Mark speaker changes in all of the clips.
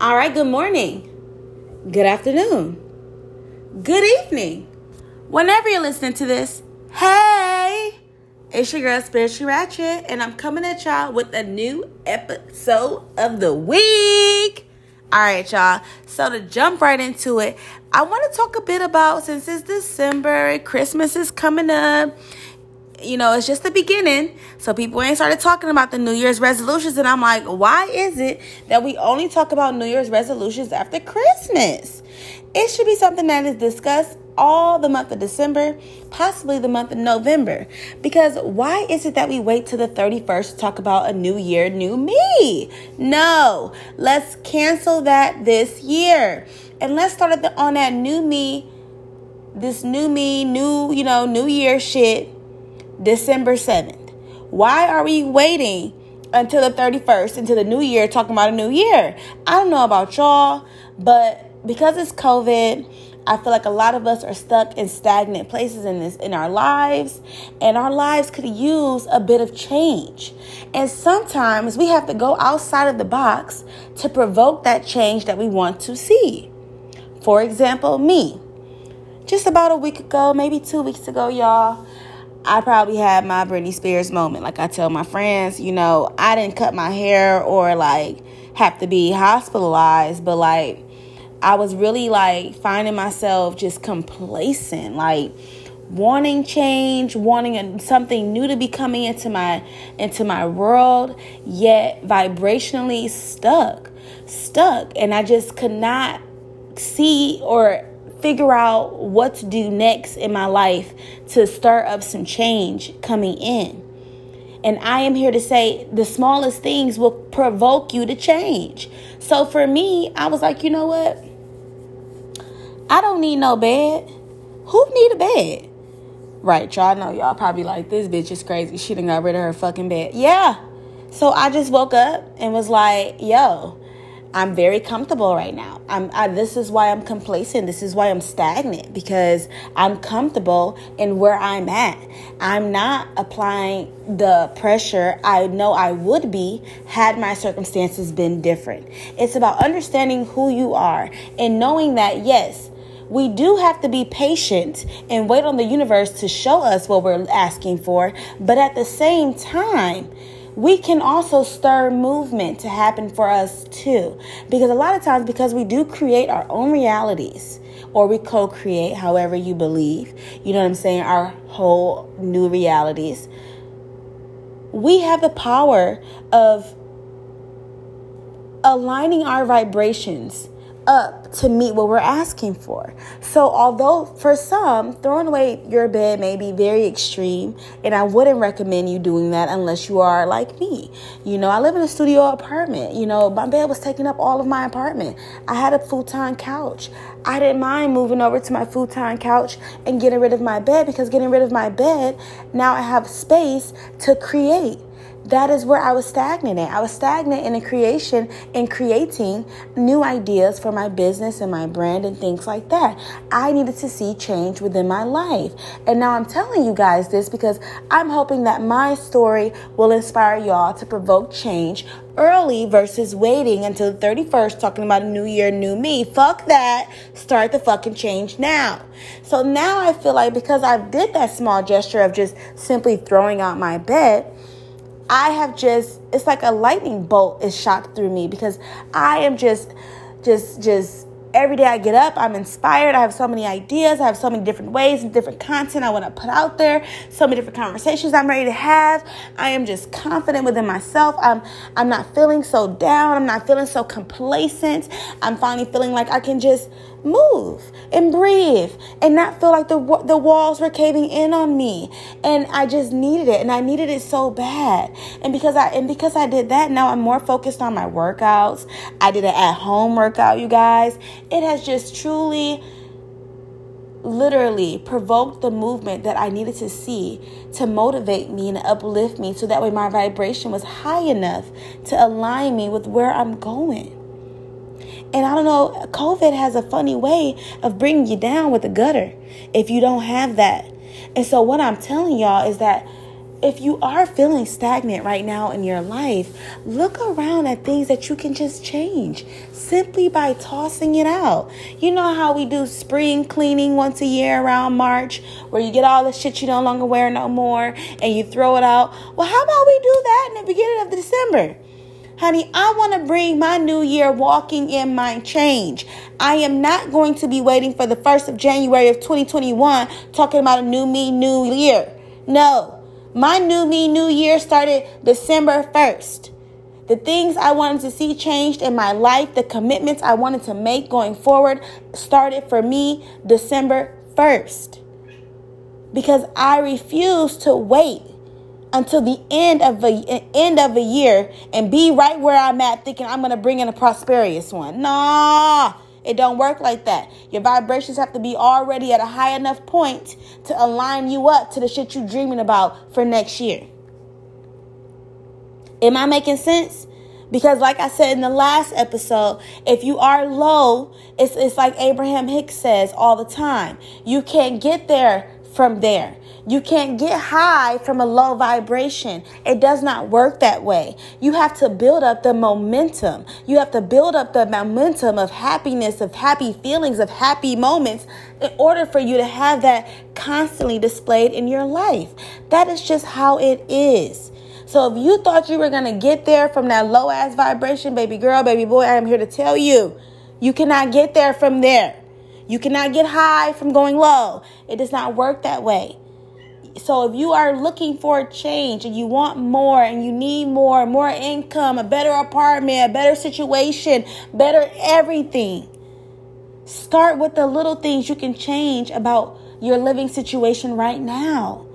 Speaker 1: All right, good morning, good afternoon, good evening. Whenever you're listening to this, hey, it's your girl Spiritually Ratchet, and I'm coming at y'all with a new episode of the week. All right, y'all. So to jump right into it, I want to talk a bit about since it's December, Christmas is coming up you know, it's just the beginning. So people ain't started talking about the New Year's resolutions. And I'm like, why is it that we only talk about New Year's resolutions after Christmas? It should be something that is discussed all the month of December, possibly the month of November. Because why is it that we wait till the 31st to talk about a new year, new me? No, let's cancel that this year. And let's start on that new me, this new me, new, you know, new year shit December 7th. Why are we waiting until the 31st, until the new year, talking about a new year? I don't know about y'all, but because it's COVID, I feel like a lot of us are stuck in stagnant places in this in our lives, and our lives could use a bit of change. And sometimes we have to go outside of the box to provoke that change that we want to see. For example, me. Just about a week ago, maybe two weeks ago, y'all, I probably had my Britney Spears moment. Like I tell my friends, you know, I didn't cut my hair or like have to be hospitalized, but like I was really like finding myself just complacent, like wanting change, wanting something new to be coming into my into my world, yet vibrationally stuck, stuck, and I just could not see or figure out what to do next in my life to stir up some change coming in. And I am here to say the smallest things will provoke you to change. So for me, I was like, you know what? I don't need no bed. Who need a bed? Right, y'all know y'all probably like this bitch is crazy. She done got rid of her fucking bed. Yeah. So I just woke up and was like, yo, I'm very comfortable right now. I'm I, this is why I'm complacent. This is why I'm stagnant because I'm comfortable in where I'm at. I'm not applying the pressure I know I would be had my circumstances been different. It's about understanding who you are and knowing that yes, we do have to be patient and wait on the universe to show us what we're asking for, but at the same time, we can also stir movement to happen for us too. Because a lot of times, because we do create our own realities, or we co create, however you believe, you know what I'm saying, our whole new realities, we have the power of aligning our vibrations up to meet what we're asking for. So, although for some, throwing away your bed may be very extreme, and I wouldn't recommend you doing that unless you are like me. You know, I live in a studio apartment. You know, my bed was taking up all of my apartment. I had a futon couch. I didn't mind moving over to my futon couch and getting rid of my bed because getting rid of my bed, now I have space to create that is where I was stagnant at. I was stagnant in the creation and creating new ideas for my business and my brand and things like that. I needed to see change within my life. And now I'm telling you guys this because I'm hoping that my story will inspire y'all to provoke change early versus waiting until the 31st talking about a new year, new me. Fuck that. Start the fucking change now. So now I feel like because I did that small gesture of just simply throwing out my bed, I have just it's like a lightning bolt is shot through me because I am just just just every day I get up, I'm inspired. I have so many ideas. I have so many different ways and different content I want to put out there. So many different conversations I'm ready to have. I am just confident within myself. I'm I'm not feeling so down. I'm not feeling so complacent. I'm finally feeling like I can just move and breathe and not feel like the the walls were caving in on me. And I just needed it and I needed it so bad. And because I and because I did that now I'm more focused on my workouts. I did an at home workout you guys. It has just truly literally provoked the movement that I needed to see to motivate me and uplift me so that way my vibration was high enough to align me with where I'm going and I don't know, COVID has a funny way of bringing you down with the gutter if you don't have that. And so, what I'm telling y'all is that if you are feeling stagnant right now in your life, look around at things that you can just change simply by tossing it out. You know how we do spring cleaning once a year around March, where you get all the shit you no longer wear no more and you throw it out? Well, how about we do that in the beginning of December? Honey, I want to bring my new year walking in my change. I am not going to be waiting for the 1st of January of 2021 talking about a new me, new year. No. My new me, new year started December 1st. The things I wanted to see changed in my life, the commitments I wanted to make going forward started for me December 1st. Because I refuse to wait until the end of the end of a year and be right where I'm at thinking I'm going to bring in a prosperous one. Nah. It don't work like that. Your vibrations have to be already at a high enough point to align you up to the shit you're dreaming about for next year. Am I making sense? Because, like I said in the last episode, if you are low, it's, it's like Abraham Hicks says all the time you can't get there from there. You can't get high from a low vibration. It does not work that way. You have to build up the momentum. You have to build up the momentum of happiness, of happy feelings, of happy moments in order for you to have that constantly displayed in your life. That is just how it is. So if you thought you were going to get there from that low ass vibration, baby girl, baby boy, I am here to tell you, you cannot get there from there. You cannot get high from going low. It does not work that way. So if you are looking for a change and you want more and you need more, more income, a better apartment, a better situation, better everything, start with the little things you can change about your living situation right now.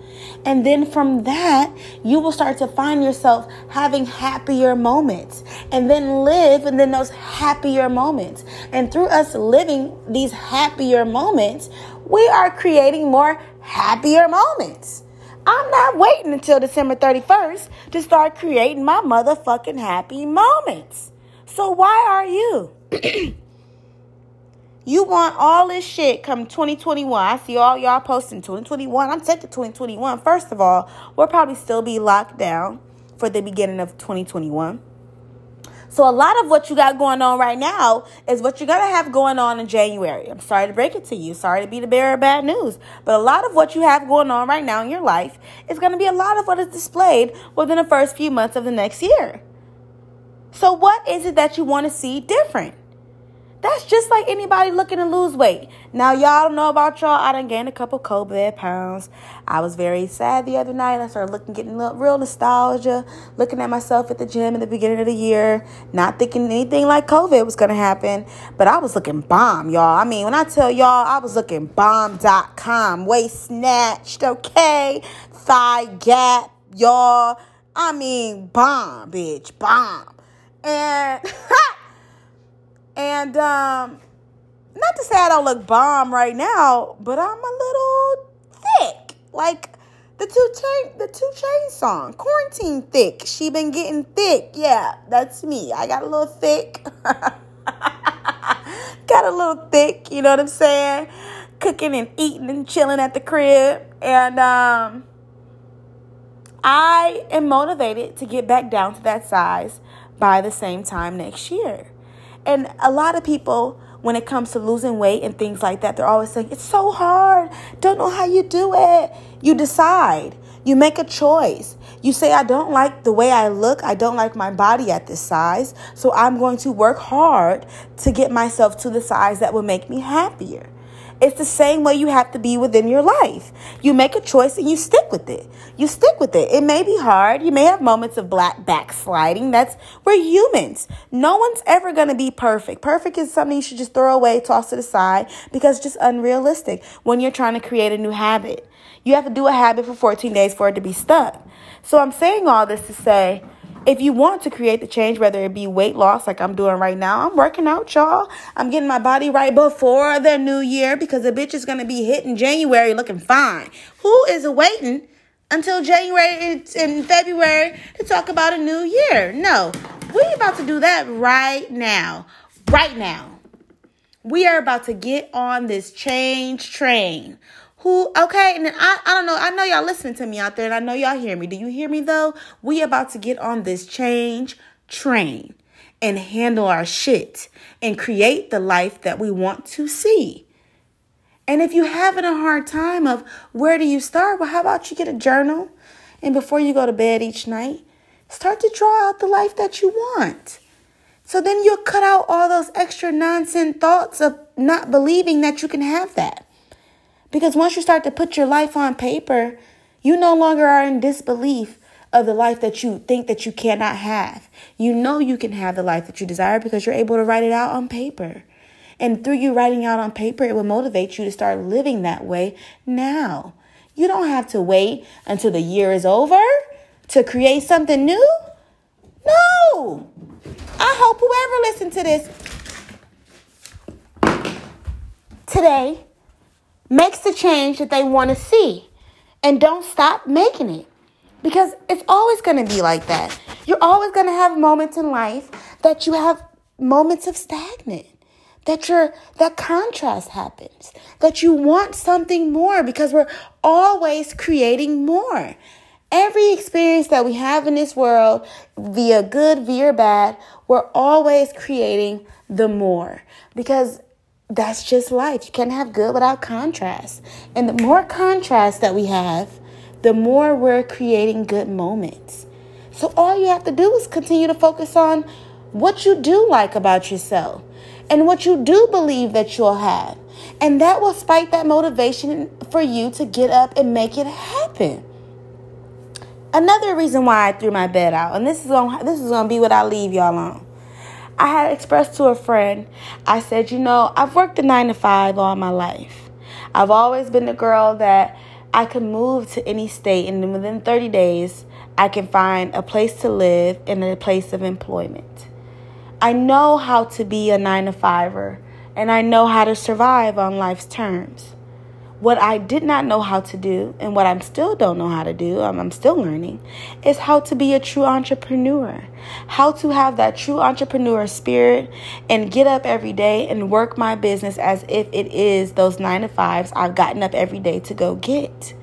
Speaker 1: And then from that, you will start to find yourself having happier moments and then live and then those happier moments. And through us living these happier moments, we are creating more happier moments. I'm not waiting until December 31st to start creating my motherfucking happy moments. So why are you? you want all this shit come 2021. I see all y'all posting 2021. I'm to 2021. First of all, we'll probably still be locked down for the beginning of 2021. So a lot of what you got going on right now is what you're gonna have going on in January. I'm sorry to break it to you. Sorry to be the bearer of bad news. But a lot of what you have going on right now in your life is gonna be a lot of what is displayed within the first few months of the next year. So what is it that you want to see different? That's just like anybody looking to lose weight. Now, y'all don't know about y'all. I done gained a couple COVID pounds. I was very sad the other night. I started looking, getting real nostalgia, looking at myself at the gym in the beginning of the year, not thinking anything like COVID was going to happen. But I was looking bomb, y'all. I mean, when I tell y'all, I was looking bomb.com, waist snatched, okay? Thigh gap, y'all. I mean, bomb, bitch, bomb. And. And um, not to say I don't look bomb right now, but I'm a little thick. Like the two chain the 2 Chainz song, quarantine thick. She been getting thick. Yeah, that's me. I got a little thick. got a little thick, you know what I'm saying? Cooking and eating and chilling at the crib. And um I am motivated to get back down to that size by the same time next year. And a lot of people, when it comes to losing weight and things like that, they're always saying, it's so hard. Don't know how you do it. You decide. You make a choice. You say, I don't like the way I look. I don't like my body at this size. So I'm going to work hard to get myself to the size that will make me happier. It's the same way you have to be within your life. You make a choice and you stick with it. You stick with it. It may be hard. You may have moments of black backsliding. That's we're humans. No one's ever going to be perfect. Perfect is something you should just throw away, toss to the side because it's just unrealistic when you're trying to create a new habit. You have to do a habit for 14 days for it to be stuck. So I'm saying all this to say if you want to create the change, whether it be weight loss like I'm doing right now, I'm working out, y'all. I'm getting my body right before the new year because the bitch is gonna be hitting January looking fine. Who is waiting until January and February to talk about a new year? No, we about to do that right now. Right now. We are about to get on this change train. Who okay and I, I don't know i know y'all listening to me out there and i know y'all hear me. Do you hear me though? We about to get on this change train and handle our shit and create the life that we want to see. And if you're having a hard time of where do you start well how about you get a journal? And before you go to bed each night start to draw out the life that you want. So then you'll cut out all those extra nonsense thoughts of not believing that you can have that because once you start to put your life on paper, you no longer are in disbelief of the life that you think that you cannot have. You know you can have the life that you desire because you're able to write it out on paper. And through you writing out on paper, it will motivate you to start living that way now. You don't have to wait until the year is over to create something new. No. I hope whoever listened to this today makes the change that they want to see and don't stop making it because it's always going to be like that. You're always going to have moments in life that you have moments of stagnant. That your that contrast happens. That you want something more because we're always creating more. Every experience that we have in this world, via good, via bad, we're always creating the more. Because that's just life. You can't have good without contrast. And the more contrast that we have, the more we're creating good moments. So all you have to do is continue to focus on what you do like about yourself and what you do believe that you'll have. And that will spike that motivation for you to get up and make it happen. Another reason why I threw my bed out, and this is gonna, this is gonna be what I leave y'all on. I had expressed to a friend, I said, you know, I've worked a nine to five all my life. I've always been the girl that I can move to any state, and within 30 days, I can find a place to live and a place of employment. I know how to be a nine to fiver, and I know how to survive on life's terms. What I did not know how to do, and what I still don't know how to do, I'm, I'm still learning, is how to be a true entrepreneur. How to have that true entrepreneur spirit and get up every day and work my business as if it is those nine to fives I've gotten up every day to go get.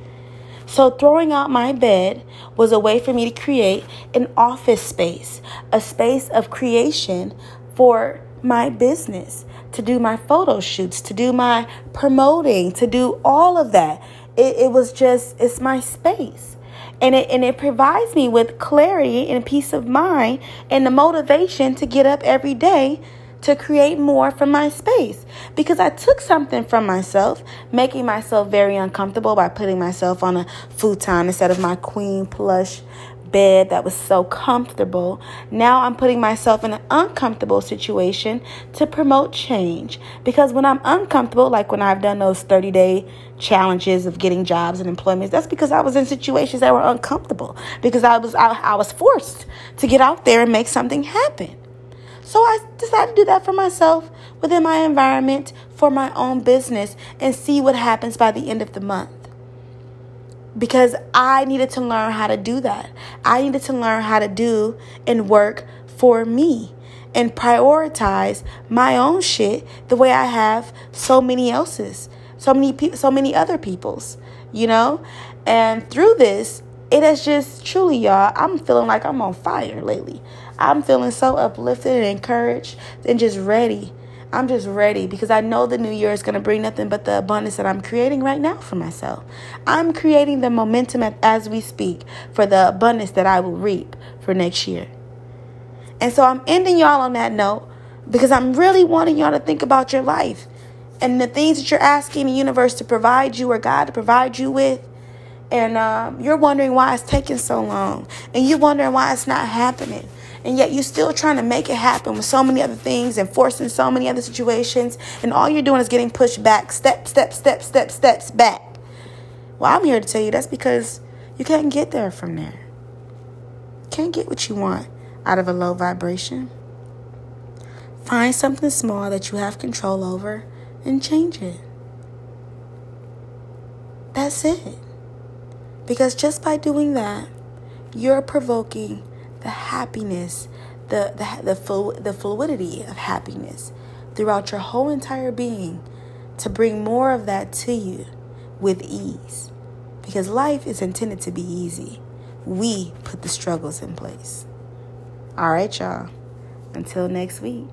Speaker 1: So, throwing out my bed was a way for me to create an office space, a space of creation for my business to do my photo shoots, to do my promoting, to do all of that. It, it was just, it's my space. And it, and it provides me with clarity and peace of mind and the motivation to get up every day to create more from my space because I took something from myself, making myself very uncomfortable by putting myself on a futon instead of my queen plush bed that was so comfortable. Now I'm putting myself in an uncomfortable situation to promote change. Because when I'm uncomfortable, like when I've done those 30 day challenges of getting jobs and employments, that's because I was in situations that were uncomfortable. Because I was I, I was forced to get out there and make something happen. So I decided to do that for myself within my environment for my own business and see what happens by the end of the month because I needed to learn how to do that. I needed to learn how to do and work for me and prioritize my own shit the way I have so many else's, so many people, so many other people's, you know? And through this, it has just truly, y'all, I'm feeling like I'm on fire lately. I'm feeling so uplifted and encouraged and just ready I'm just ready because I know the new year is going to bring nothing but the abundance that I'm creating right now for myself. I'm creating the momentum as we speak for the abundance that I will reap for next year. And so I'm ending y'all on that note because I'm really wanting y'all to think about your life and the things that you're asking the universe to provide you or God to provide you with. And um, you're wondering why it's taking so long, and you're wondering why it's not happening and yet you're still trying to make it happen with so many other things and forcing so many other situations, and all you're doing is getting pushed back, step, step, step, step, steps back. Well, I'm here to tell you that's because you can't get there from there. can't get what you want out of a low vibration. Find something small that you have control over and change it. That's it. Because just by doing that, you're provoking the happiness, the, the, the, flu, the fluidity of happiness throughout your whole entire being to bring more of that to you with ease. Because life is intended to be easy. We put the struggles in place. All right, y'all. Until next week.